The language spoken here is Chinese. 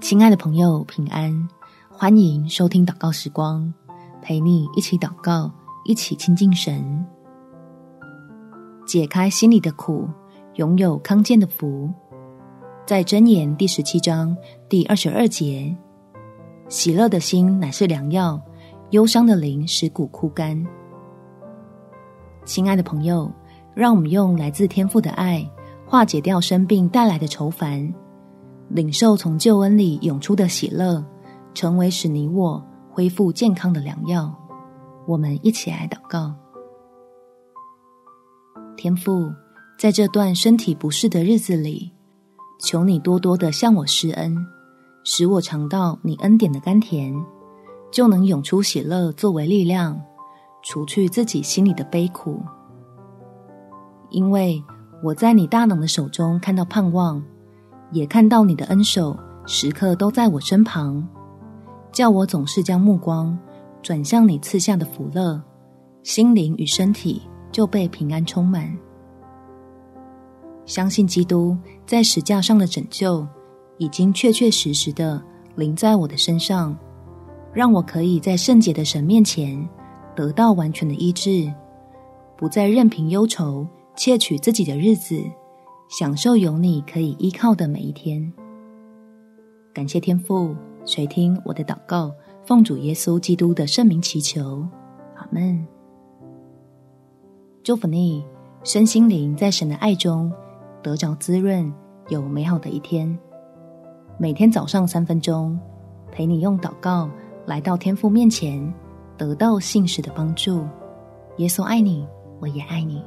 亲爱的朋友，平安！欢迎收听祷告时光，陪你一起祷告，一起亲近神，解开心里的苦，拥有康健的福。在箴言第十七章第二十二节，喜乐的心乃是良药，忧伤的灵使骨枯干。亲爱的朋友，让我们用来自天父的爱，化解掉生病带来的愁烦。领受从救恩里涌出的喜乐，成为使你我恢复健康的良药。我们一起来祷告：天父，在这段身体不适的日子里，求你多多的向我施恩，使我尝到你恩典的甘甜，就能涌出喜乐作为力量，除去自己心里的悲苦。因为我在你大能的手中看到盼望。也看到你的恩手时刻都在我身旁，叫我总是将目光转向你赐下的福乐，心灵与身体就被平安充满。相信基督在十架上的拯救，已经确确实实的临在我的身上，让我可以在圣洁的神面前得到完全的医治，不再任凭忧愁窃取自己的日子。享受有你可以依靠的每一天。感谢天父垂听我的祷告，奉主耶稣基督的圣名祈求，阿门。祝福你身心灵在神的爱中得着滋润，有美好的一天。每天早上三分钟，陪你用祷告来到天父面前，得到信实的帮助。耶稣爱你，我也爱你。